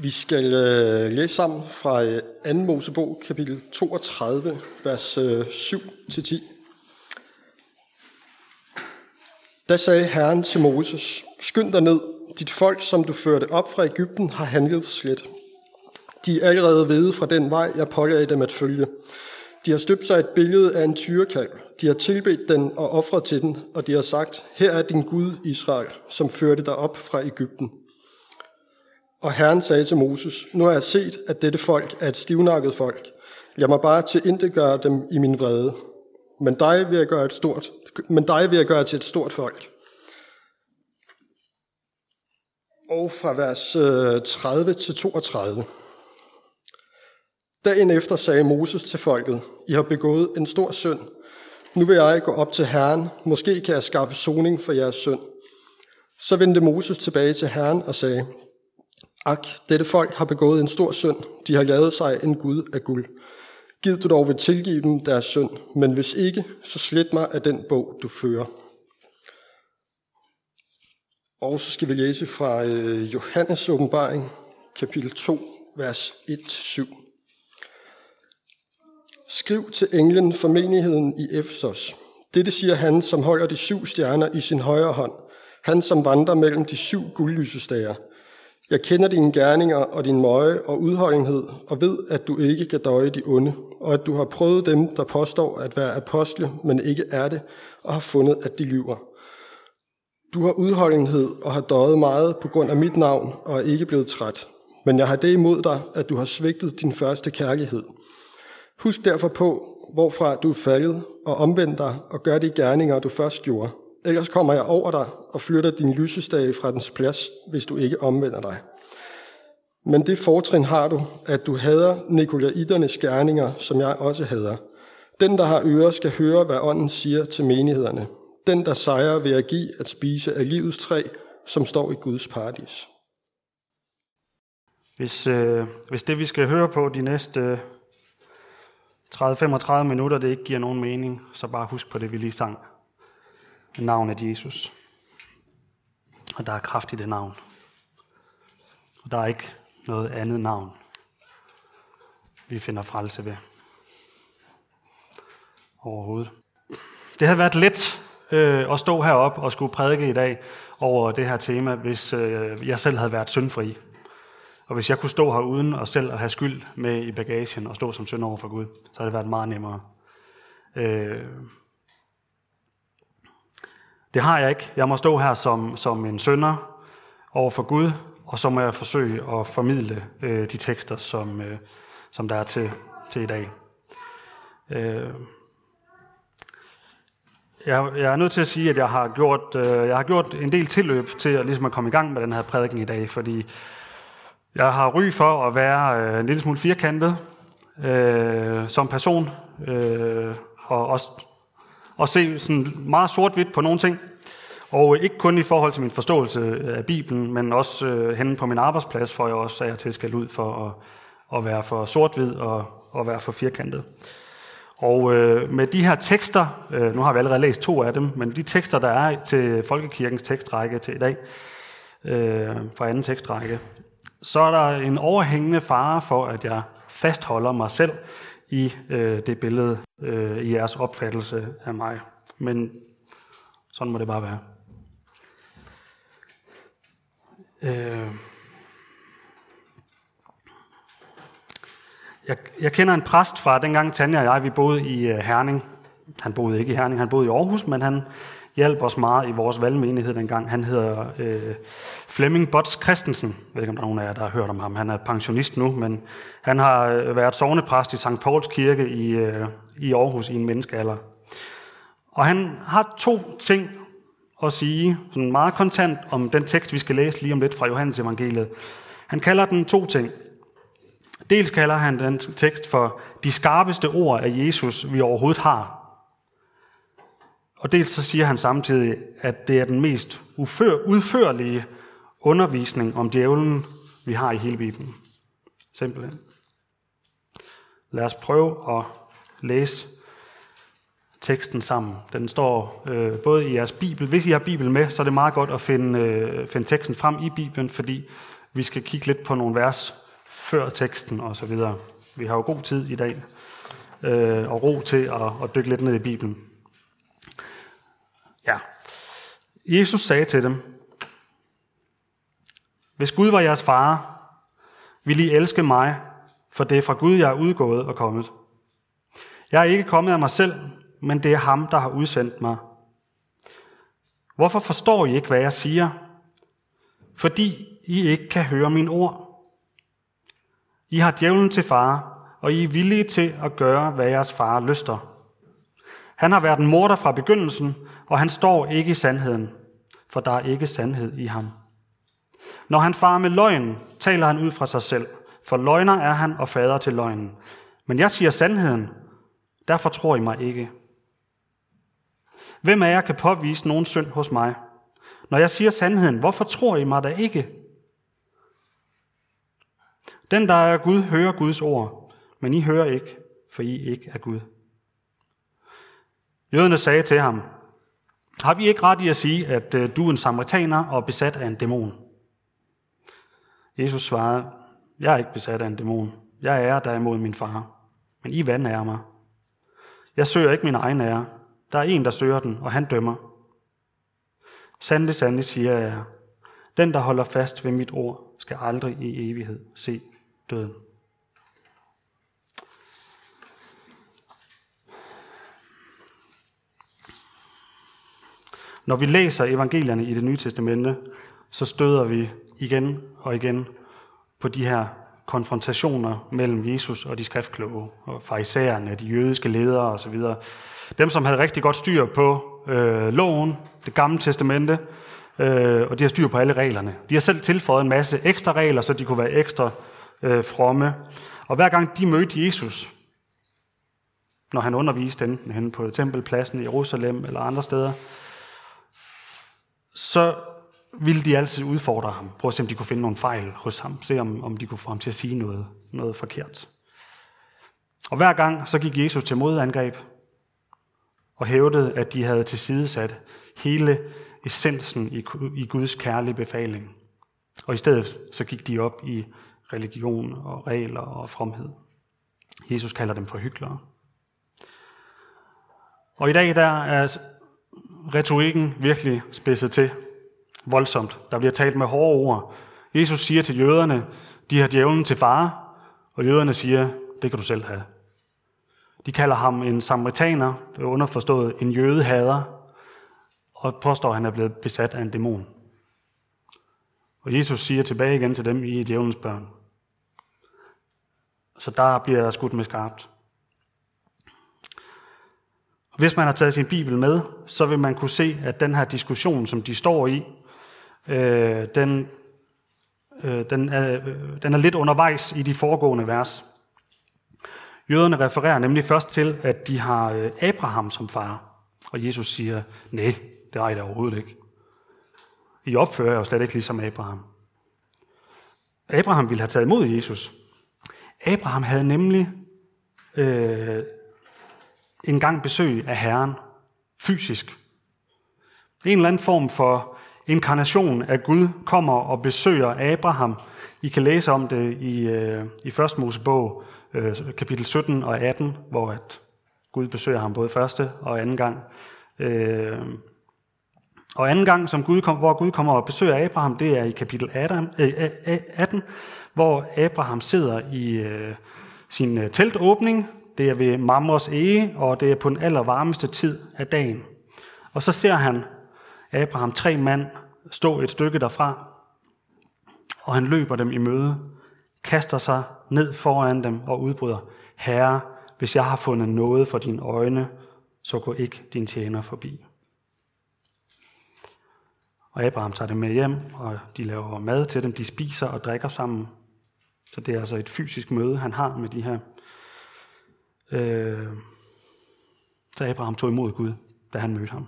Vi skal øh, læse sammen fra øh, 2. Mosebog, kapitel 32, vers øh, 7-10. Da sagde Herren til Moses, skynd dig ned, dit folk, som du førte op fra Ægypten, har handlet slet. De er allerede ved fra den vej, jeg pålagde dem at følge. De har støbt sig et billede af en tyrekalv. De har tilbedt den og ofret til den, og de har sagt, her er din Gud, Israel, som førte dig op fra Ægypten. Og Herren sagde til Moses, nu har jeg set, at dette folk er et stivnakket folk. Jeg må bare til gøre dem i min vrede. Men dig vil jeg gøre, et stort, men dig vil jeg gøre til et stort folk. Og fra vers øh, 30 til 32. Dagen efter sagde Moses til folket, I har begået en stor synd. Nu vil jeg gå op til Herren. Måske kan jeg skaffe soning for jeres synd. Så vendte Moses tilbage til Herren og sagde, Ak, dette folk har begået en stor synd. De har lavet sig en Gud af guld. Gid du dog vil tilgive dem deres synd, men hvis ikke, så slet mig af den bog, du fører. Og så skal vi læse fra øh, Johannes åbenbaring, kapitel 2, vers 1-7. Skriv til englen for menigheden i Efesos. Dette siger han, som holder de syv stjerner i sin højre hånd. Han, som vandrer mellem de syv guldlysestager. Jeg kender dine gerninger og din møje og udholdenhed, og ved, at du ikke kan døje de onde, og at du har prøvet dem, der påstår at være apostle, men ikke er det, og har fundet, at de lyver. Du har udholdenhed og har døjet meget på grund af mit navn, og er ikke blevet træt. Men jeg har det imod dig, at du har svigtet din første kærlighed. Husk derfor på, hvorfra du er faldet, og omvend dig og gør de gerninger, du først gjorde. Ellers kommer jeg over dig og flytter din lysestage fra dens plads, hvis du ikke omvender dig. Men det fortrin har du, at du hader Nikolaiternes gerninger, som jeg også hader. Den, der har ører, skal høre, hvad ånden siger til menighederne. Den, der sejrer, vil jeg give at spise af livets træ, som står i Guds paradis. Hvis, øh, hvis det, vi skal høre på de næste øh, 30-35 minutter, det ikke giver nogen mening, så bare husk på det, vi lige sang navnet Jesus. Og der er kraft i det navn. Og der er ikke noget andet navn, vi finder frelse ved. Overhovedet. Det havde været let øh, at stå heroppe og skulle prædike i dag over det her tema, hvis øh, jeg selv havde været syndfri. Og hvis jeg kunne stå her uden og selv at have skyld med i bagagen og stå som synd over for Gud, så havde det været meget nemmere. Øh, det har jeg ikke. Jeg må stå her som, som en sønder over for Gud, og så må jeg forsøge at formidle øh, de tekster, som, øh, som der er til, til i dag. Øh, jeg, jeg er nødt til at sige, at jeg har gjort, øh, jeg har gjort en del tilløb til at, ligesom at komme i gang med den her prædiken i dag, fordi jeg har ry for at være øh, en lille smule firkantet øh, som person, øh, og også og se sådan meget sort-hvidt på nogle ting. Og øh, ikke kun i forhold til min forståelse øh, af Bibelen, men også øh, henne på min arbejdsplads, får jeg også af til skal ud for at, at være for sort-hvid og, at være for firkantet. Og øh, med de her tekster, øh, nu har vi allerede læst to af dem, men de tekster, der er til Folkekirkens tekstrække til i dag, øh, fra anden tekstrække, så er der en overhængende fare for, at jeg fastholder mig selv i øh, det billede, øh, i jeres opfattelse af mig. Men sådan må det bare være. Øh, jeg, jeg kender en præst fra dengang Tanja og jeg, vi boede i øh, Herning. Han boede ikke i Herning, han boede i Aarhus, men han hjalp os meget i vores valgmenighed dengang. Han hedder øh, Flemming Bots Christensen. Jeg ved ikke, om der er nogen af jer, der har hørt om ham. Han er pensionist nu, men han har øh, været sovnepræst i St. Pauls Kirke i, øh, i Aarhus i en menneskealder. Og han har to ting at sige, sådan meget kontant, om den tekst, vi skal læse lige om lidt fra Johannes evangeliet. Han kalder den to ting. Dels kalder han den tekst for de skarpeste ord af Jesus, vi overhovedet har. Og dels så siger han samtidig, at det er den mest ufør, udførlige undervisning om djævlen, vi har i hele Bibelen. Simpelthen. Lad os prøve at læse teksten sammen. Den står øh, både i jeres bibel. Hvis I har bibel med, så er det meget godt at finde, øh, finde teksten frem i bibelen, fordi Vi skal kigge lidt på nogle vers før teksten og så videre. Vi har jo god tid i dag øh, og ro til at, at dykke lidt ned i Bibelen. Ja. Jesus sagde til dem, Hvis Gud var jeres far, ville I elske mig, for det er fra Gud, jeg er udgået og kommet. Jeg er ikke kommet af mig selv, men det er ham, der har udsendt mig. Hvorfor forstår I ikke, hvad jeg siger? Fordi I ikke kan høre mine ord. I har djævlen til far, og I er villige til at gøre, hvad jeres far lyster. Han har været en morder fra begyndelsen, og han står ikke i sandheden, for der er ikke sandhed i ham. Når han farer med løgn, taler han ud fra sig selv, for løgner er han og fader til løgnen. Men jeg siger sandheden, derfor tror I mig ikke. Hvem af jer kan påvise nogen synd hos mig? Når jeg siger sandheden, hvorfor tror I mig da ikke? Den, der er Gud, hører Guds ord, men I hører ikke, for I ikke er Gud. Jøderne sagde til ham, har vi ikke ret i at sige, at øh, du er en samaritaner og besat af en dæmon? Jesus svarede, jeg er ikke besat af en dæmon. Jeg er derimod min far. Men I vandærer mig. Jeg søger ikke min egen ære. Der er en, der søger den, og han dømmer. Sandelig, sandelig siger jeg den, der holder fast ved mit ord, skal aldrig i evighed se døden. Når vi læser evangelierne i det nye testamente, så støder vi igen og igen på de her konfrontationer mellem Jesus og de skriftkloge, og farisæerne, de jødiske ledere osv. Dem, som havde rigtig godt styr på øh, loven, det gamle testamente, øh, og de har styr på alle reglerne. De har selv tilføjet en masse ekstra regler, så de kunne være ekstra øh, fromme. Og hver gang de mødte Jesus, når han underviste enten henne på tempelpladsen i Jerusalem eller andre steder, så ville de altid udfordre ham. Prøve at se, om de kunne finde nogle fejl hos ham. Se, om, om de kunne få ham til at sige noget, noget forkert. Og hver gang så gik Jesus til modangreb og hævdede, at de havde tilsidesat hele essensen i, i Guds kærlige befaling. Og i stedet så gik de op i religion og regler og fromhed. Jesus kalder dem for hyklere. Og i dag der er retorikken virkelig spidset til voldsomt. Der bliver talt med hårde ord. Jesus siger til jøderne, de har djævlen til far, og jøderne siger, det kan du selv have. De kalder ham en samaritaner, det er underforstået en jødehader, og påstår, at han er blevet besat af en dæmon. Og Jesus siger tilbage igen til dem, I er djævelens børn. Så der bliver skudt med skarpt. Hvis man har taget sin bibel med, så vil man kunne se, at den her diskussion, som de står i, øh, den, øh, den, er, øh, den er lidt undervejs i de foregående vers. Jøderne refererer nemlig først til, at de har øh, Abraham som far. Og Jesus siger, nej, det er da overhovedet ikke. I opfører jo slet ikke ligesom Abraham. Abraham ville have taget imod Jesus. Abraham havde nemlig øh, en gang besøg af Herren, fysisk. En eller anden form for inkarnation af Gud kommer og besøger Abraham. I kan læse om det i, øh, i 1. Mosebog, øh, kapitel 17 og 18, hvor at Gud besøger ham både første og anden gang. Øh, og anden gang, som Gud kom, hvor Gud kommer og besøger Abraham, det er i kapitel 18, 18 hvor Abraham sidder i sin teltåbning. Det er ved Mamros ege, og det er på den allervarmeste tid af dagen. Og så ser han Abraham tre mand stå et stykke derfra, og han løber dem i møde, kaster sig ned foran dem og udbryder, Herre, hvis jeg har fundet noget for dine øjne, så gå ikke din tjener forbi. Og Abraham tager dem med hjem, og de laver mad til dem, de spiser og drikker sammen. Så det er altså et fysisk møde, han har med de her. Øh, så Abraham tog imod Gud, da han mødte ham.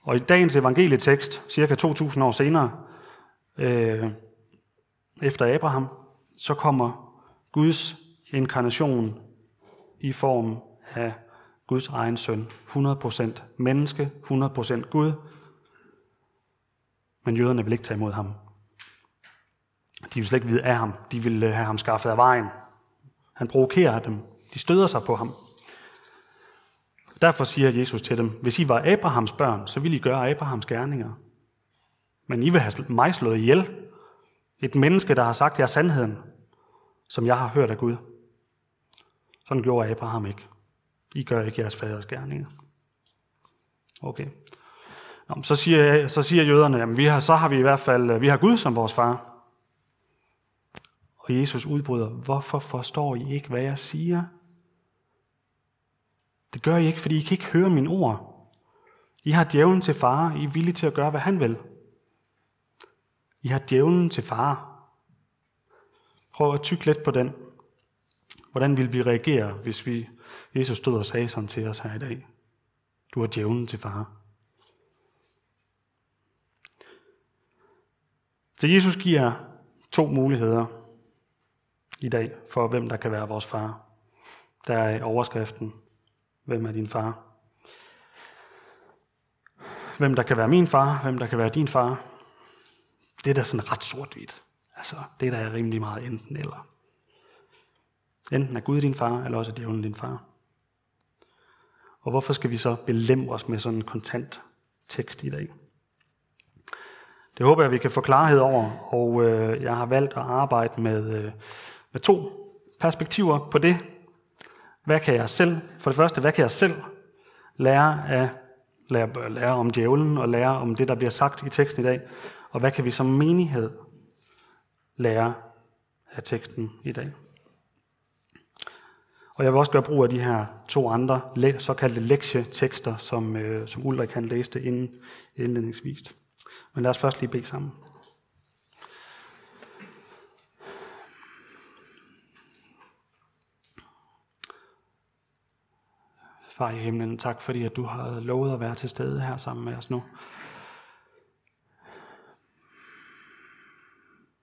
Og i dagens evangelietekst, cirka 2000 år senere, øh, efter Abraham, så kommer Guds inkarnation i form af Guds egen søn. 100% menneske, 100% Gud. Men jøderne vil ikke tage imod ham. De vil slet ikke vide af ham. De vil øh, have ham skaffet af vejen. Han provokerer dem. De støder sig på ham. Derfor siger Jesus til dem, hvis I var Abrahams børn, så ville I gøre Abrahams gerninger. Men I vil have mig slået ihjel. Et menneske, der har sagt jer sandheden, som jeg har hørt af Gud. Sådan gjorde Abraham ikke. I gør ikke jeres faders gerninger. Okay. Nå, så, siger, så siger jøderne, at vi har, så har vi i hvert fald vi har Gud som vores far. Og Jesus udbryder, hvorfor forstår I ikke, hvad jeg siger? Det gør I ikke, fordi I kan ikke høre mine ord. I har djævlen til far, I er villige til at gøre, hvad han vil. I har djævlen til far. Prøv at tykke lidt på den. Hvordan vil vi reagere, hvis vi, Jesus stod og sagde sådan til os her i dag? Du har djævlen til far. Så Jesus giver to muligheder i dag for, hvem der kan være vores far. Der er overskriften, hvem er din far? Hvem der kan være min far, hvem der kan være din far. Det er da sådan ret sort-hvidt. Altså, det der er da rimelig meget enten eller. Enten er Gud din far, eller også er djævlen din far. Og hvorfor skal vi så belemre os med sådan en kontant tekst i dag? Det håber jeg, vi kan få klarhed over, og øh, jeg har valgt at arbejde med, øh, med to perspektiver på det. Hvad kan jeg selv, for det første, hvad kan jeg selv lære, af, lære, lære om djævlen og lære om det, der bliver sagt i teksten i dag? Og hvad kan vi som menighed lære af teksten i dag? Og jeg vil også gøre brug af de her to andre såkaldte lektietekster, som, øh, som Ulrik han læste inden indledningsvist. Men lad os først lige bede sammen. Far i himlen, tak fordi at du har lovet at være til stede her sammen med os nu.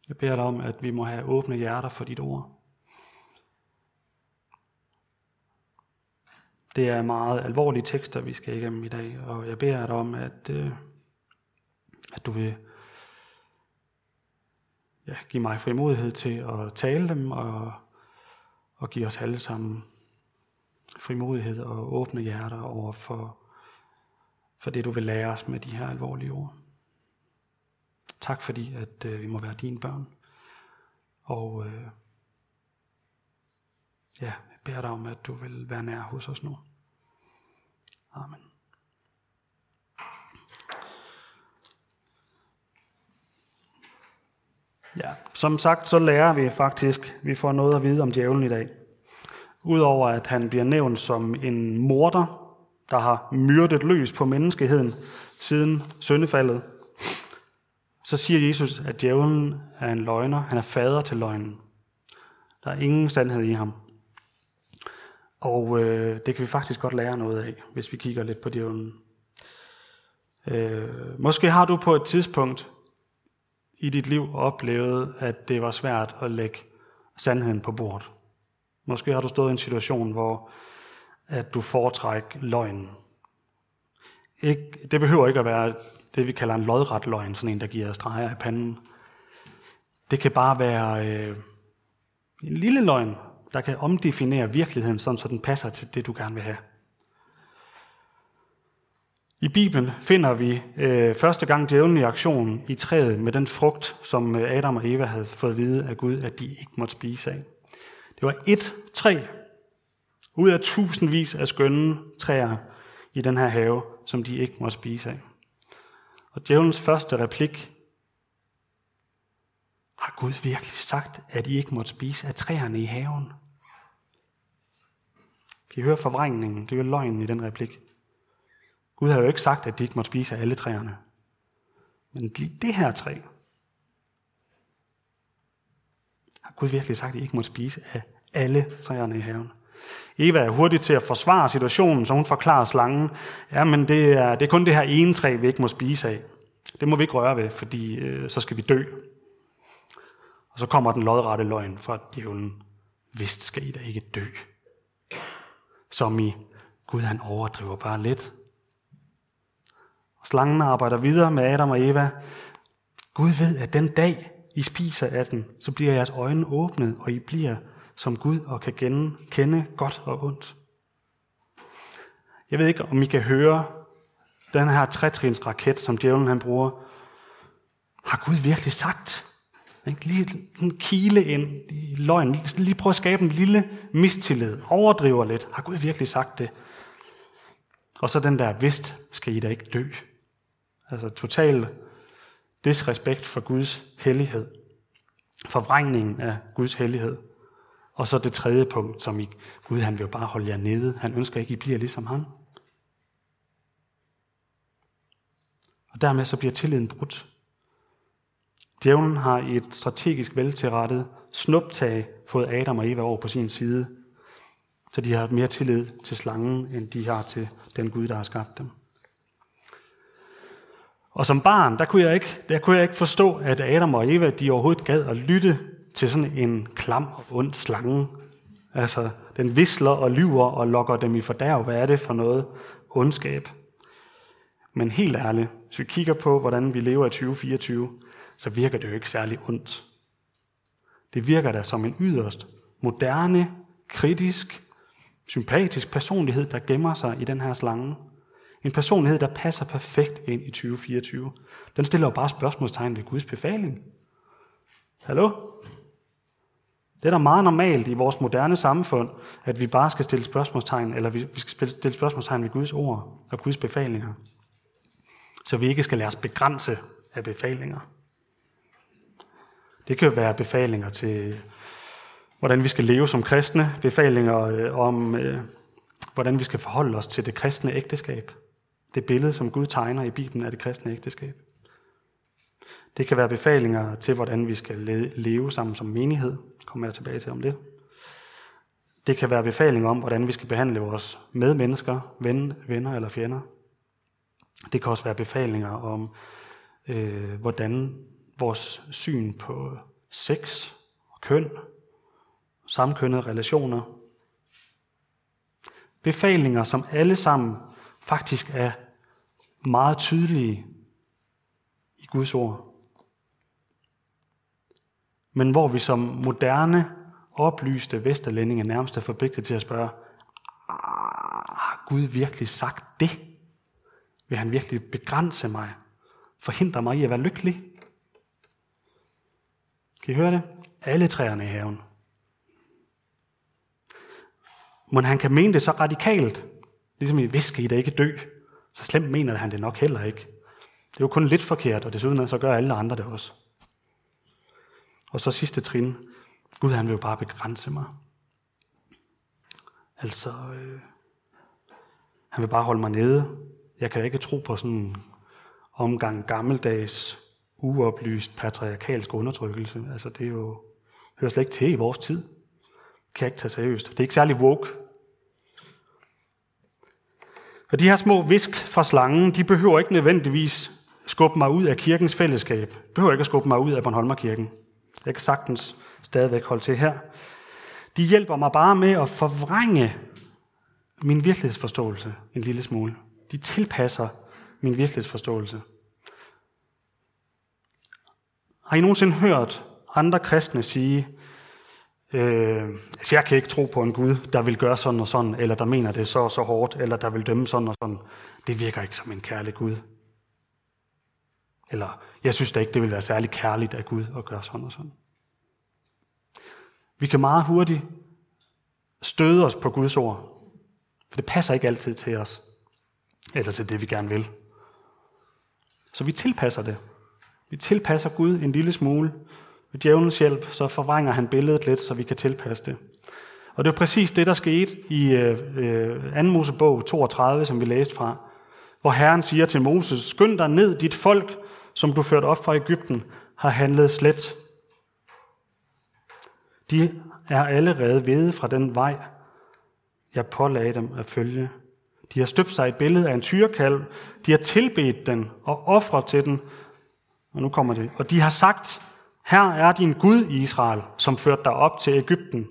Jeg beder dig om, at vi må have åbne hjerter for dit ord. Det er meget alvorlige tekster, vi skal igennem i dag, og jeg beder dig om, at, øh, at du vil ja, give mig frimodighed til at tale dem, og, og give os alle sammen frimodighed og åbne hjerter over for, for det, du vil lære os med de her alvorlige ord. Tak fordi, at øh, vi må være dine børn. Og øh, ja, jeg beder dig om, at du vil være nær hos os nu. Amen. Ja, som sagt, så lærer vi faktisk, vi får noget at vide om djævlen i dag. Udover at han bliver nævnt som en morder, der har myrdet løs på menneskeheden siden syndefaldet, så siger Jesus, at djævlen er en løgner. Han er fader til løgnen. Der er ingen sandhed i ham. Og øh, det kan vi faktisk godt lære noget af, hvis vi kigger lidt på djævlen. Øh, måske har du på et tidspunkt i dit liv oplevet, at det var svært at lægge sandheden på bordet. Måske har du stået i en situation, hvor at du foretrækker løgnen. Ikke, det behøver ikke at være det, vi kalder en lodret løgn, sådan en, der giver streger i panden. Det kan bare være øh, en lille løgn, der kan omdefinere virkeligheden, sådan så den passer til det, du gerne vil have. I Bibelen finder vi øh, første gang djævlen i aktion i træet med den frugt, som øh, Adam og Eva havde fået at vide af Gud, at de ikke måtte spise af. Det var et træ ud af tusindvis af skønne træer i den her have, som de ikke må spise af. Og djævelens første replik, har Gud virkelig sagt, at I ikke måtte spise af træerne i haven? Kan I høre forvrængningen? Det er jo løgnen i den replik. Gud har jo ikke sagt, at de ikke måtte spise af alle træerne. Men lige det her træ, har Gud virkelig sagt, at I ikke må spise af alle træerne i haven. Eva er hurtig til at forsvare situationen, så hun forklarer slangen, ja, men det er, det er kun det her ene træ, vi ikke må spise af. Det må vi ikke røre ved, fordi øh, så skal vi dø. Og så kommer den lodrette løgn fra djævlen. Vist skal I da ikke dø. Som i, Gud han overdriver bare lidt. Og slangen arbejder videre med Adam og Eva. Gud ved, at den dag, i spiser af den, så bliver jeres øjne åbnet, og I bliver som Gud og kan kende, kende godt og ondt. Jeg ved ikke, om I kan høre den her trætrins raket, som djævlen han bruger. Har Gud virkelig sagt? Lige en kile ind i løgn. Lige prøve at skabe en lille mistillid. Overdriver lidt. Har Gud virkelig sagt det? Og så den der, vist skal I da ikke dø. Altså totalt disrespekt for Guds hellighed. Forvrængningen af Guds hellighed. Og så det tredje punkt, som I, Gud han vil jo bare holde jer nede. Han ønsker ikke, I bliver ligesom ham. Og dermed så bliver tilliden brudt. Djævlen har i et strategisk veltilrettet snuptag fået Adam og Eva over på sin side, så de har mere tillid til slangen, end de har til den Gud, der har skabt dem. Og som barn, der kunne jeg ikke, der kunne jeg ikke forstå, at Adam og Eva, de overhovedet gad at lytte til sådan en klam og ond slange. Altså, den visler og lyver og lokker dem i fordærv. Hvad er det for noget ondskab? Men helt ærligt, hvis vi kigger på, hvordan vi lever i 2024, så virker det jo ikke særlig ondt. Det virker da som en yderst moderne, kritisk, sympatisk personlighed, der gemmer sig i den her slange. En personlighed, der passer perfekt ind i 2024. Den stiller jo bare spørgsmålstegn ved Guds befaling. Hallo? Det er da meget normalt i vores moderne samfund, at vi bare skal stille spørgsmålstegn, eller vi skal stille spørgsmålstegn ved Guds ord og Guds befalinger. Så vi ikke skal lade os begrænse af befalinger. Det kan være befalinger til, hvordan vi skal leve som kristne, befalinger øh, om, øh, hvordan vi skal forholde os til det kristne ægteskab. Det billede, som Gud tegner i Bibelen af det kristne ægteskab. Det kan være befalinger til, hvordan vi skal leve sammen som menighed. Kommer jeg tilbage til om lidt. Det kan være befalinger om, hvordan vi skal behandle vores medmennesker, venner eller fjender. Det kan også være befalinger om, øh, hvordan vores syn på sex og køn, samkønnede relationer. Befalinger, som alle sammen faktisk er meget tydelige i Guds ord. Men hvor vi som moderne, oplyste vesterlændinge nærmest er forpligtet til at spørge, ah, har Gud virkelig sagt det? Vil han virkelig begrænse mig? Forhindre mig i at være lykkelig? Kan I høre det? Alle træerne i haven. Men han kan mene det så radikalt, ligesom i, hvis I da ikke dø, så slemt mener han det nok heller ikke. Det er jo kun lidt forkert, og desuden så gør alle andre det også. Og så sidste trin. Gud han vil jo bare begrænse mig. Altså, øh, han vil bare holde mig nede. Jeg kan ikke tro på sådan en omgang gammeldags uoplyst patriarkalsk undertrykkelse. Altså det er jo, hører slet ikke til i vores tid. Kan jeg ikke tage seriøst. Det er ikke særlig woke. Og de her små visk fra slangen, de behøver ikke nødvendigvis skubbe mig ud af kirkens fællesskab. De behøver ikke at skubbe mig ud af Bornholmerkirken. Jeg kan sagtens stadigvæk holde til her. De hjælper mig bare med at forvrænge min virkelighedsforståelse en lille smule. De tilpasser min virkelighedsforståelse. Har I nogensinde hørt andre kristne sige, øh, altså jeg kan ikke tro på en Gud, der vil gøre sådan og sådan, eller der mener det så og så hårdt, eller der vil dømme sådan og sådan. Det virker ikke som en kærlig Gud. Eller jeg synes da ikke, det vil være særlig kærligt af Gud at gøre sådan og sådan. Vi kan meget hurtigt støde os på Guds ord, for det passer ikke altid til os, eller til det, vi gerne vil. Så vi tilpasser det. Vi tilpasser Gud en lille smule. Ved djævelens hjælp, så forvrænger han billedet lidt, så vi kan tilpasse det. Og det er præcis det, der skete i øh, 2. Mosebog 32, som vi læste fra, hvor Herren siger til Moses, skynd dig ned, dit folk, som du førte op fra Ægypten, har handlet slet. De er allerede ved fra den vej, jeg pålagde dem at følge. De har støbt sig et billede af en tyrekalv. De har tilbedt den og offret til den, og nu kommer det. Og de har sagt, her er din Gud Israel, som førte dig op til Ægypten.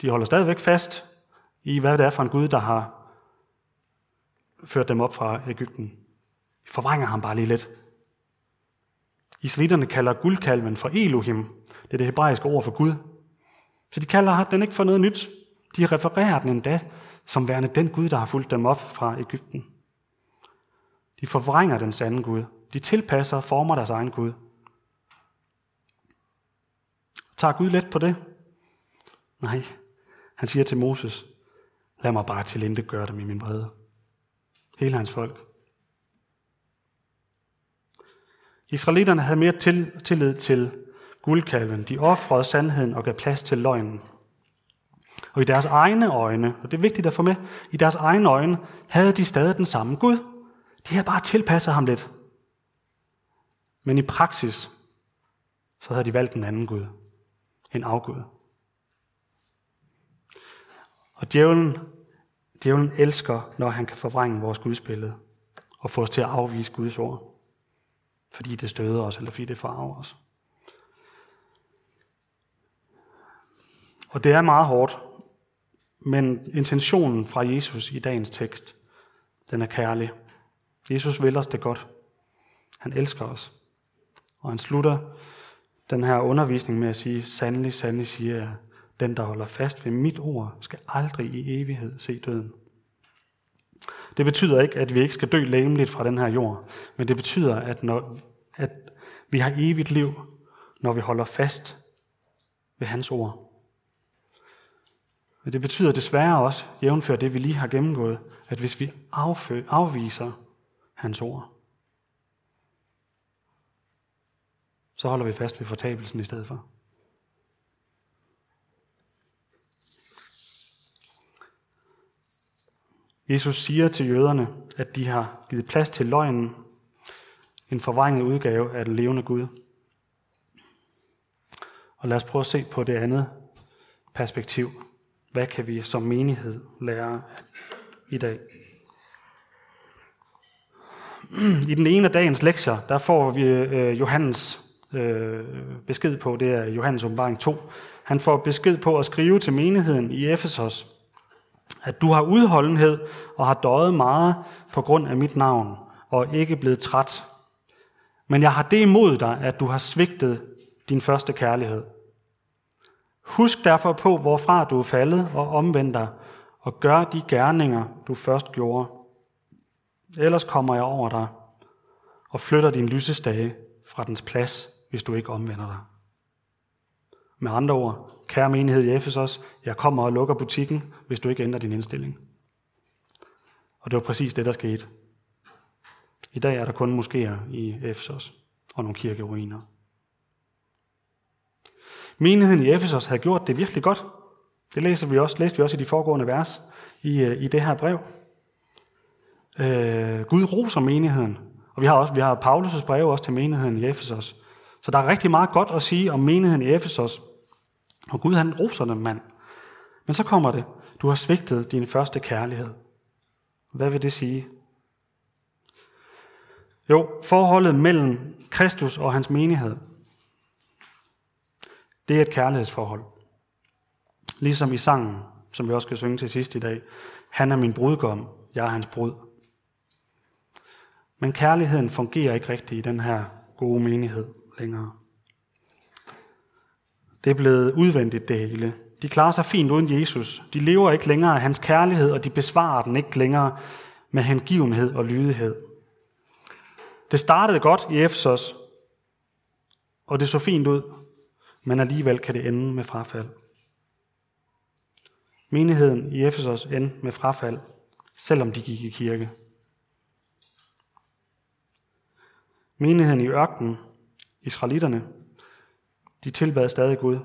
De holder stadigvæk fast i, hvad det er for en Gud, der har ført dem op fra Ægypten. De forvrænger ham bare lige lidt. Israelitterne kalder guldkalven for Elohim. Det er det hebraiske ord for Gud. Så de kalder den ikke for noget nyt. De refererer den endda som værende den Gud, der har fulgt dem op fra Ægypten. De forvrænger den sande Gud. De tilpasser og former deres egen Gud. Tager Gud let på det? Nej. Han siger til Moses, lad mig bare til ikke gøre dem i min vrede. Hele hans folk. Israelitterne havde mere til, tillid til guldkalven. De offrede sandheden og gav plads til løgnen. Og i deres egne øjne, og det er vigtigt at få med, i deres egne øjne havde de stadig den samme Gud. De havde bare tilpasset ham lidt. Men i praksis, så havde de valgt en anden Gud. En afgud. Og djævlen, djævlen elsker, når han kan forvrænge vores gudsbillede og få os til at afvise Guds ord. Fordi det støder os, eller fordi det farver os. Og det er meget hårdt, men intentionen fra Jesus i dagens tekst, den er kærlig. Jesus vil os det godt. Han elsker os. Og han slutter den her undervisning med at sige, sandelig, sandelig siger jeg, den der holder fast ved mit ord, skal aldrig i evighed se døden. Det betyder ikke, at vi ikke skal dø læmeligt fra den her jord, men det betyder, at, når, at vi har evigt liv, når vi holder fast ved hans ord. Men det betyder desværre også, jævnfør det vi lige har gennemgået, at hvis vi afviser hans ord, så holder vi fast ved fortabelsen i stedet for. Jesus siger til jøderne, at de har givet plads til løgnen, en forvrænget udgave af den levende Gud. Og lad os prøve at se på det andet perspektiv. Hvad kan vi som menighed lære i dag? I den ene af dagens lektier, der får vi øh, Johannes øh, besked på, det er Johannes åbenbaring 2. Han får besked på at skrive til menigheden i Efesos, at du har udholdenhed og har døjet meget på grund af mit navn, og ikke blevet træt. Men jeg har det imod dig, at du har svigtet din første kærlighed. Husk derfor på, hvorfra du er faldet, og omvend dig, og gør de gerninger, du først gjorde. Ellers kommer jeg over dig og flytter din lysestage fra dens plads, hvis du ikke omvender dig. Med andre ord, kære menighed i Efesos, jeg kommer og lukker butikken, hvis du ikke ændrer din indstilling. Og det var præcis det, der skete. I dag er der kun moskéer i Efesos og nogle kirkeruiner. Menigheden i Efesos havde gjort det virkelig godt. Det læser vi også, læste vi også i de foregående vers i, øh, i det her brev. Øh, Gud roser menigheden. Og vi har også vi har Paulus' brev også til menigheden i Efesos. Så der er rigtig meget godt at sige om menigheden i Efesos. Og Gud han roser dem, mand. Men så kommer det. Du har svigtet din første kærlighed. Hvad vil det sige? Jo, forholdet mellem Kristus og hans menighed, det er et kærlighedsforhold. Ligesom i sangen, som vi også skal synge til sidst i dag. Han er min brudgom, jeg er hans brud. Men kærligheden fungerer ikke rigtigt i den her gode menighed længere. Det er blevet udvendigt det hele. De klarer sig fint uden Jesus. De lever ikke længere af hans kærlighed, og de besvarer den ikke længere med hengivenhed og lydighed. Det startede godt i Efesos, og det så fint ud, men alligevel kan det ende med frafald. Menigheden i Efesos endte med frafald, selvom de gik i kirke. Menigheden i ørkenen, israelitterne, de tilbad stadig Gud,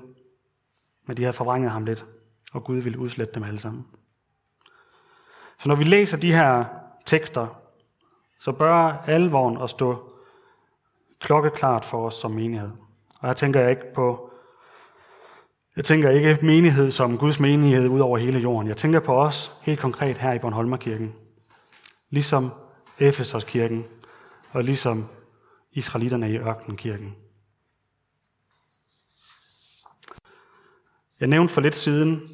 men de havde forvrænget ham lidt, og Gud ville udslette dem alle sammen. Så når vi læser de her tekster, så bør alvoren at stå klokkeklart for os som menighed. Og her tænker jeg ikke på jeg tænker ikke menighed som Guds menighed ud over hele jorden. Jeg tænker på os helt konkret her i Bornholmerkirken. Ligesom Efesos-kirken og ligesom israelitterne i ørkenkirken. Jeg nævnte for lidt siden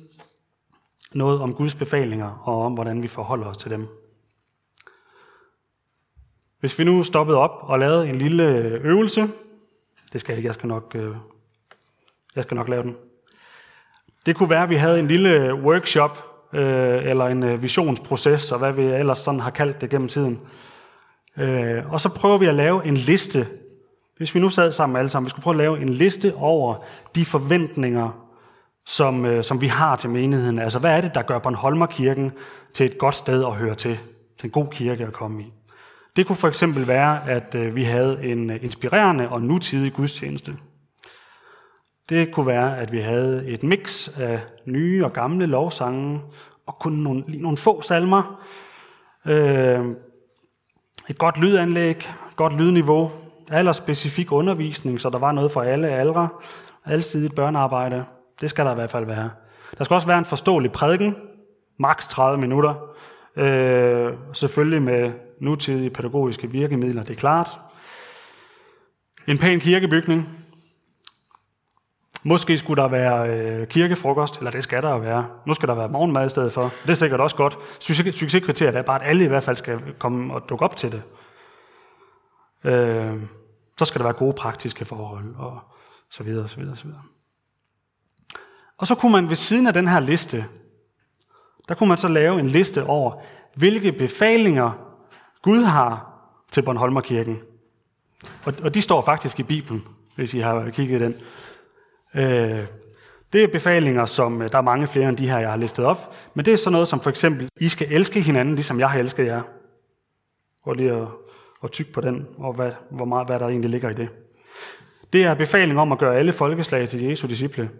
noget om Guds befalinger og om, hvordan vi forholder os til dem. Hvis vi nu stoppede op og lavede en lille øvelse, Det skal jeg ikke, jeg skal nok, øh, jeg skal nok lave den. Det kunne være, at vi havde en lille workshop, øh, eller en øh, visionsproces, og hvad vi ellers sådan har kaldt det gennem tiden. Øh, og så prøver vi at lave en liste. Hvis vi nu sad sammen alle sammen, vi skulle prøve at lave en liste over de forventninger, som, øh, som vi har til menigheden. Altså, hvad er det, der gør Bornholmerkirken til et godt sted at høre til? Til en god kirke at komme i? Det kunne for eksempel være, at øh, vi havde en øh, inspirerende og nutidig gudstjeneste. Det kunne være, at vi havde et mix af nye og gamle lovsange, og kun nogle, lige nogle få salmer. Øh, et godt lydanlæg, godt lydniveau, specifik undervisning, så der var noget for alle aldre, alsidigt børnearbejde. Det skal der i hvert fald være. Der skal også være en forståelig prædiken, maks 30 minutter. Øh, selvfølgelig med nutidige pædagogiske virkemidler, det er klart. En pæn kirkebygning. Måske skulle der være øh, kirkefrokost, eller det skal der jo være. Nu skal der være morgenmad i stedet for. Det er sikkert også godt. Succeskriteriet er bare, at alle i hvert fald skal komme og dukke op til det. Øh, så skal der være gode praktiske forhold, og så videre, og så videre, og så videre. Og så kunne man ved siden af den her liste, der kunne man så lave en liste over, hvilke befalinger Gud har til Bornholmerkirken. Og, og de står faktisk i Bibelen, hvis I har kigget den. Øh, det er befalinger, som øh, der er mange flere end de her, jeg har listet op. Men det er sådan noget som for eksempel, I skal elske hinanden, ligesom jeg har elsket jer. Prøv lige at, at tykke på den, og hvad, hvor meget, hvad der egentlig ligger i det. Det er befaling om at gøre alle folkeslag til Jesu disciple.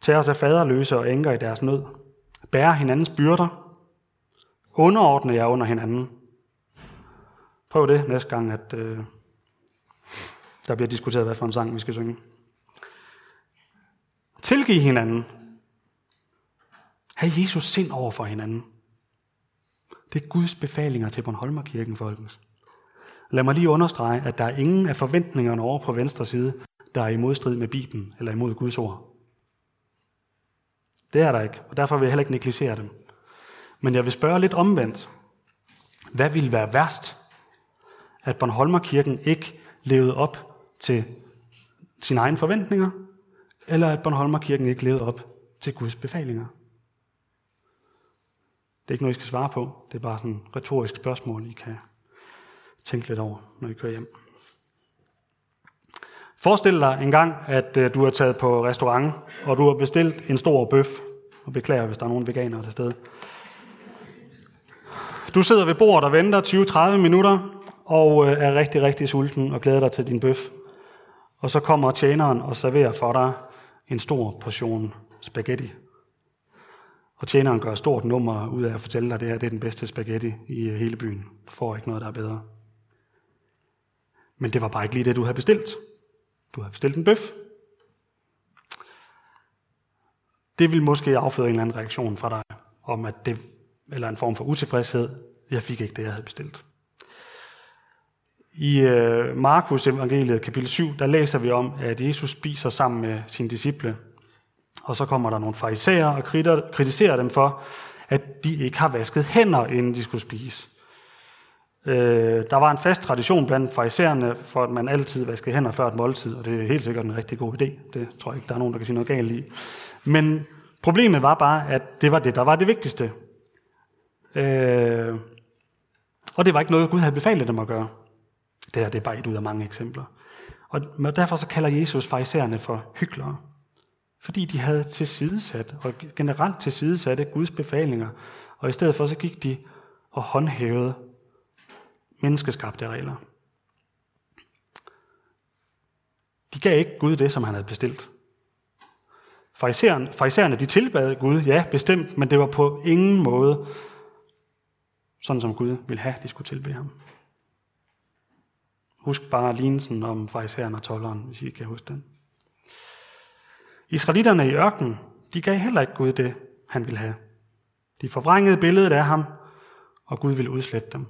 Tag os af faderløse og enker i deres nød. Bære hinandens byrder. Underordne jer under hinanden. Prøv det næste gang, at øh, der bliver diskuteret, hvad for en sang vi skal synge. Tilgive hinanden. Ha' Jesus sind over for hinanden. Det er Guds befalinger til Bornholmerkirken, folkens. Lad mig lige understrege, at der er ingen af forventningerne over på venstre side, der er i modstrid med Bibelen eller imod Guds ord. Det er der ikke, og derfor vil jeg heller ikke negligere dem. Men jeg vil spørge lidt omvendt. Hvad ville være værst? At Bornholmerkirken ikke levede op til sine egne forventninger, eller at Bornholmerkirken ikke levede op til Guds befalinger? Det er ikke noget, I skal svare på. Det er bare sådan et retorisk spørgsmål, I kan tænke lidt over, når I kører hjem. Forestil dig en gang, at øh, du er taget på restaurant, og du har bestilt en stor bøf, og beklager, hvis der er nogen veganere til stede. Du sidder ved bordet og venter 20-30 minutter, og øh, er rigtig, rigtig sulten og glæder dig til din bøf. Og så kommer tjeneren og serverer for dig en stor portion spaghetti. Og tjeneren gør stort nummer ud af at fortælle dig, at det her det er den bedste spaghetti i øh, hele byen. Du får ikke noget, der er bedre. Men det var bare ikke lige det, du havde bestilt. Du har bestilt en bøf. Det vil måske afføde en eller anden reaktion fra dig, om at det, eller en form for utilfredshed. Jeg fik ikke det, jeg havde bestilt. I øh, Markus evangeliet kapitel 7, der læser vi om, at Jesus spiser sammen med sine disciple. Og så kommer der nogle farisæer og kritiserer dem for, at de ikke har vasket hænder, inden de skulle spise. Øh, der var en fast tradition blandt farisæerne for, at man altid vaskede hænder før et måltid, og det er helt sikkert en rigtig god idé. Det tror jeg ikke, der er nogen, der kan sige noget galt i. Men problemet var bare, at det var det, der var det vigtigste. Øh, og det var ikke noget, Gud havde befalet dem at gøre. Det her det er bare et ud af mange eksempler. Og derfor så kalder Jesus farisæerne for hyklere. Fordi de havde tilsidesat, og generelt tilsidesatte Guds befalinger, og i stedet for så gik de og håndhævede menneskeskabte regler. De gav ikke Gud det, som han havde bestilt. Farisæerne, de tilbad Gud, ja, bestemt, men det var på ingen måde sådan, som Gud ville have, de skulle tilbede ham. Husk bare lignelsen om farisæeren og tolleren, hvis I kan huske den. Israelitterne i ørkenen, de gav heller ikke Gud det, han ville have. De forvrængede billedet af ham, og Gud ville udslette dem.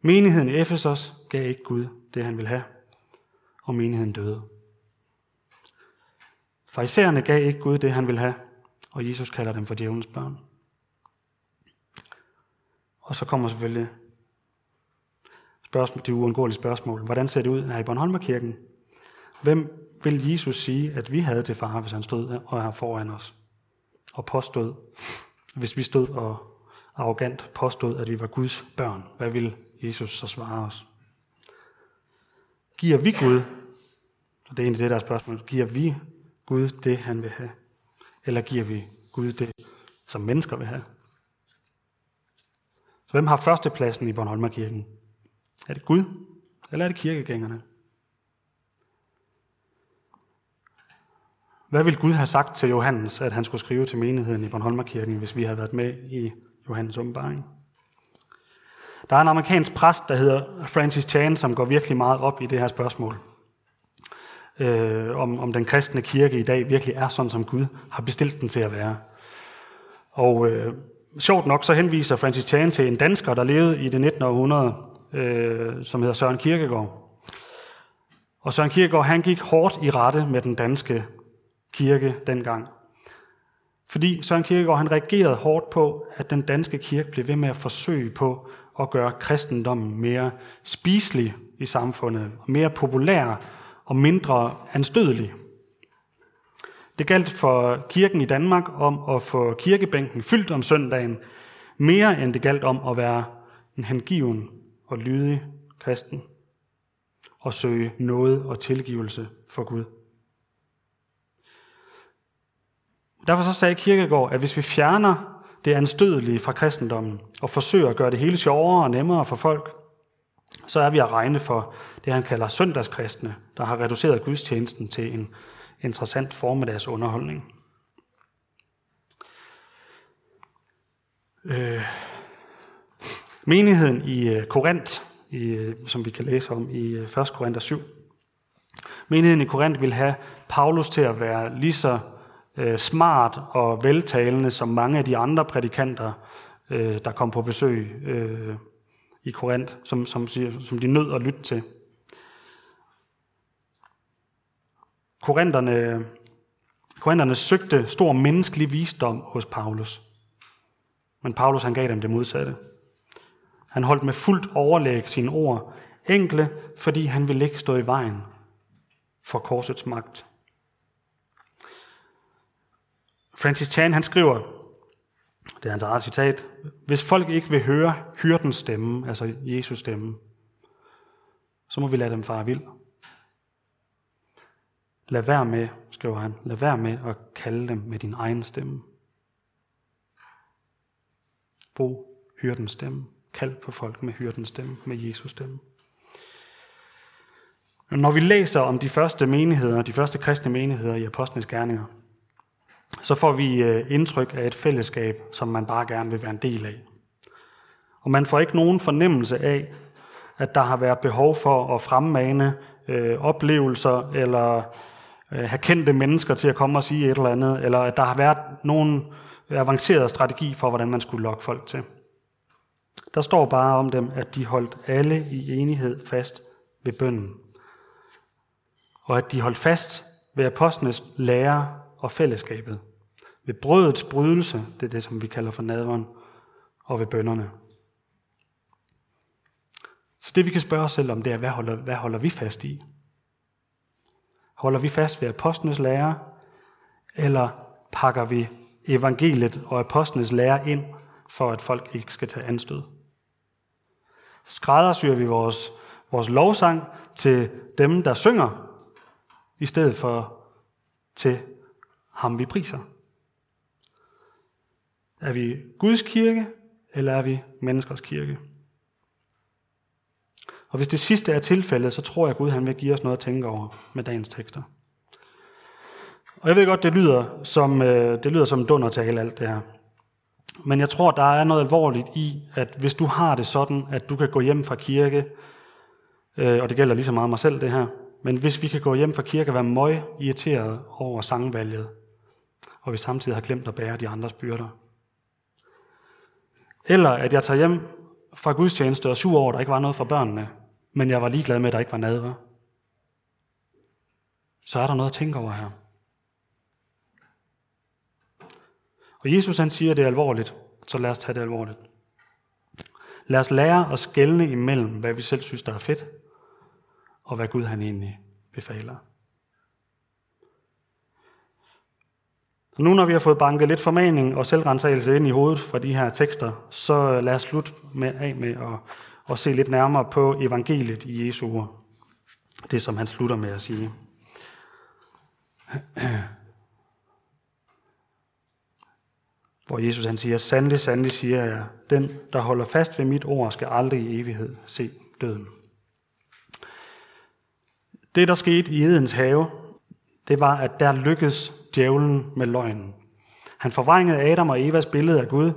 Menigheden i Efesos gav ikke Gud det, han ville have, og menigheden døde. Farisæerne gav ikke Gud det, han ville have, og Jesus kalder dem for djævelens børn. Og så kommer selvfølgelig spørgsmål, det uundgåelige spørgsmål. Hvordan ser det ud her i Bornholmerkirken? Hvem vil Jesus sige, at vi havde til far, hvis han stod og her foran os? Og påstod, hvis vi stod og arrogant påstod, at vi var Guds børn, hvad vil Jesus så svare os? Giver vi Gud, og det er egentlig det, der er spørgsmålet, giver vi Gud det, han vil have? Eller giver vi Gud det, som mennesker vil have? Så hvem har førstepladsen i Bornholmerkirken? Er det Gud, eller er det kirkegængerne? Hvad ville Gud have sagt til Johannes, at han skulle skrive til menigheden i Bornholmerkirken, hvis vi havde været med i Johannes åbenbaring? Der er en amerikansk præst, der hedder Francis Chan, som går virkelig meget op i det her spørgsmål. Øh, om, om den kristne kirke i dag virkelig er sådan, som Gud har bestilt den til at være. Og øh, sjovt nok, så henviser Francis Chan til en dansker, der levede i det 19. århundrede, øh, som hedder Søren Kierkegaard. Og Søren Kierkegaard, han gik hårdt i rette med den danske kirke dengang. Fordi Søren Kierkegaard, han reagerede hårdt på, at den danske kirke blev ved med at forsøge på at gøre kristendommen mere spiselig i samfundet, mere populær og mindre anstødelig. Det galt for kirken i Danmark om at få kirkebænken fyldt om søndagen, mere end det galt om at være en hengiven og lydig kristen og søge noget og tilgivelse for Gud. Derfor så sagde Kirkegaard, at hvis vi fjerner det anstødelige fra kristendommen og forsøger at gøre det hele sjovere og nemmere for folk, så er vi at regne for det, han kalder søndagskristne, der har reduceret gudstjenesten til en interessant formiddags underholdning. Øh, menigheden i øh, Korinth, i, øh, som vi kan læse om i øh, 1. Korinther 7. Menigheden i Korinth vil have Paulus til at være lige så øh, smart og veltalende som mange af de andre prædikanter, øh, der kom på besøg øh, i Korinth, som, som, som de nød at lytte til. Korintherne, Korintherne søgte stor menneskelig visdom hos Paulus. Men Paulus han gav dem det modsatte. Han holdt med fuldt overlæg sine ord, enkle, fordi han ville ikke stå i vejen for korsets magt. Francis Chan han skriver, det er hans eget citat, hvis folk ikke vil høre hyrdens stemme, altså Jesus stemme, så må vi lade dem fare vild. Lad være med, skriver han, lad være med at kalde dem med din egen stemme. Brug hyrdens stemme. Kald på folk med hyrdens stemme, med Jesus stemme. Når vi læser om de første menigheder, de første kristne menigheder i apostlenes gerninger, så får vi øh, indtryk af et fællesskab, som man bare gerne vil være en del af. Og man får ikke nogen fornemmelse af, at der har været behov for at fremmane øh, oplevelser, eller øh, have kendte mennesker til at komme og sige et eller andet, eller at der har været nogen avanceret strategi for, hvordan man skulle lokke folk til. Der står bare om dem, at de holdt alle i enighed fast ved bønden. Og at de holdt fast ved apostlenes lære og fællesskabet. Ved brødets brydelse, det er det, som vi kalder for nadveren, og ved bønderne. Så det vi kan spørge os selv om, det er, hvad holder, hvad holder vi fast i? Holder vi fast ved apostlenes lære, eller pakker vi evangeliet og apostlenes lære ind, for at folk ikke skal tage anstød? Skræddersyr vi vores, vores lovsang til dem, der synger, i stedet for til ham, vi priser. Er vi Guds kirke, eller er vi menneskers kirke? Og hvis det sidste er tilfældet, så tror jeg, at Gud han vil give os noget at tænke over med dagens tekster. Og jeg ved godt, det lyder som, øh, det lyder som dundertale alt det her. Men jeg tror, der er noget alvorligt i, at hvis du har det sådan, at du kan gå hjem fra kirke, øh, og det gælder lige så meget mig selv det her, men hvis vi kan gå hjem fra kirke og være møg irriteret over sangvalget, og vi samtidig har glemt at bære de andres byrder, eller at jeg tager hjem fra gudstjeneste og sur over, at der ikke var noget for børnene, men jeg var ligeglad med, at der ikke var nadver. Så er der noget at tænke over her. Og Jesus han siger, at det er alvorligt, så lad os tage det alvorligt. Lad os lære at skelne imellem, hvad vi selv synes, der er fedt, og hvad Gud han egentlig befaler. Så nu når vi har fået banket lidt formaning og selvrensagelse ind i hovedet fra de her tekster, så lad os slutte med, af med at, at se lidt nærmere på evangeliet i Jesu ord. Det som han slutter med at sige. Hvor Jesus han siger, sandelig, sandelig siger jeg, den, der holder fast ved mit ord, skal aldrig i evighed se døden. Det, der skete i Edens have, det var, at der lykkedes djævlen med løgnen. Han forvrængede Adam og Evas billede af Gud,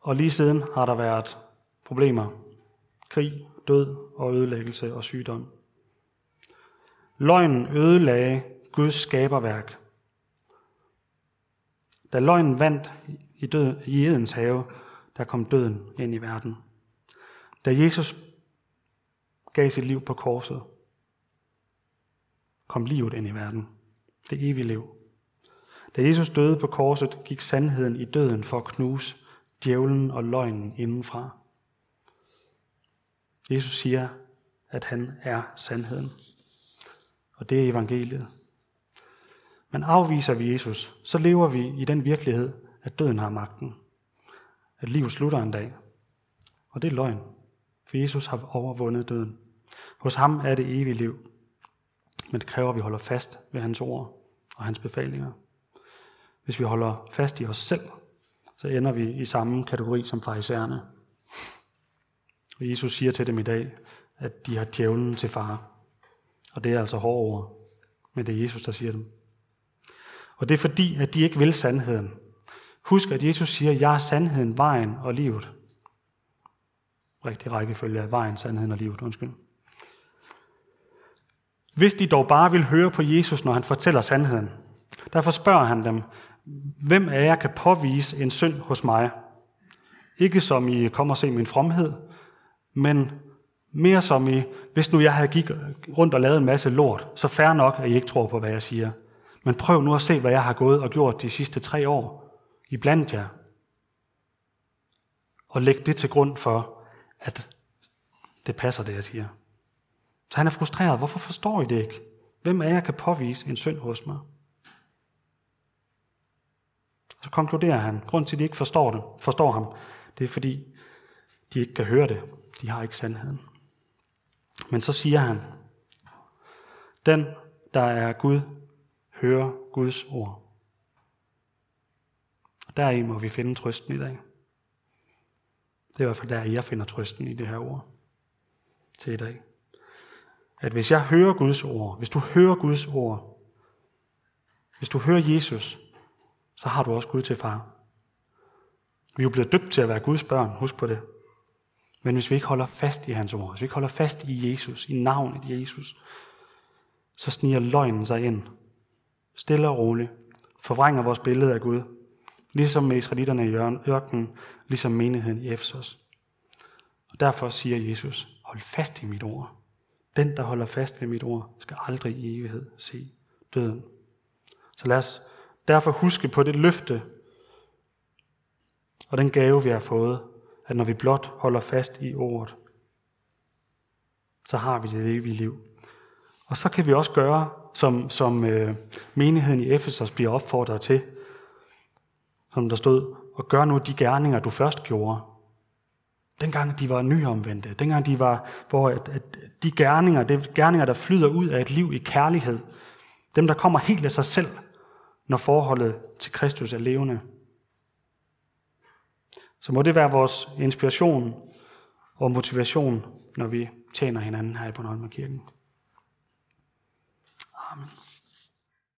og lige siden har der været problemer. Krig, død og ødelæggelse og sygdom. Løgnen ødelagde Guds skaberværk. Da løgnen vandt i, død, i Edens have, der kom døden ind i verden. Da Jesus gav sit liv på korset, kom livet ind i verden. Det evige liv. Da Jesus døde på korset, gik sandheden i døden for at knuse djævlen og løgnen indenfra. Jesus siger, at han er sandheden. Og det er evangeliet. Men afviser vi Jesus, så lever vi i den virkelighed, at døden har magten. At livet slutter en dag. Og det er løgn. For Jesus har overvundet døden. Hos ham er det evige liv. Men det kræver, at vi holder fast ved hans ord og hans befalinger. Hvis vi holder fast i os selv, så ender vi i samme kategori som farisæerne. Og Jesus siger til dem i dag, at de har djævlen til far. Og det er altså hårde ord, men det er Jesus, der siger dem. Og det er fordi, at de ikke vil sandheden. Husk, at Jesus siger, jeg er sandheden, vejen og livet. Rigtig rækkefølge af vejen, sandheden og livet, undskyld. Hvis de dog bare vil høre på Jesus, når han fortæller sandheden. Derfor spørger han dem, hvem af jer kan påvise en synd hos mig? Ikke som I kommer og se min fromhed, men mere som i, hvis nu jeg havde gik rundt og lavet en masse lort, så fair nok, at I ikke tror på, hvad jeg siger. Men prøv nu at se, hvad jeg har gået og gjort de sidste tre år i blandt jer. Og læg det til grund for, at det passer, det jeg siger. Så han er frustreret. Hvorfor forstår I det ikke? Hvem af jer kan påvise en synd hos mig? Så konkluderer han, grund til, at de ikke forstår, det, forstår ham, det er fordi, de ikke kan høre det. De har ikke sandheden. Men så siger han, den, der er Gud, høre Guds ord. Og deri må vi finde trøsten i dag. Det er i hvert fald der, jeg finder trøsten i det her ord til i dag. At hvis jeg hører Guds ord, hvis du hører Guds ord, hvis du hører Jesus, så har du også Gud til far. Vi er jo blevet døbt til at være Guds børn, husk på det. Men hvis vi ikke holder fast i hans ord, hvis vi ikke holder fast i Jesus, i navnet Jesus, så sniger løgnen sig ind. Stille og roligt. Forvrænger vores billede af Gud. Ligesom med israelitterne i ørkenen, ligesom menigheden i Efesos. Og derfor siger Jesus, hold fast i mit ord. Den, der holder fast ved mit ord, skal aldrig i evighed se døden. Så lad os derfor huske på det løfte og den gave, vi har fået, at når vi blot holder fast i ordet, så har vi det evige liv. Og så kan vi også gøre, som, som øh, menigheden i Efesos bliver opfordret til, som der stod, og gør nu de gerninger, du først gjorde. Dengang de var nyomvendte, dengang de var, hvor at, at de gerninger, det gerninger, der flyder ud af et liv i kærlighed, dem, der kommer helt af sig selv, når forholdet til Kristus er levende. Så må det være vores inspiration og motivation, når vi tjener hinanden her i Bornholm Kirken. Amen.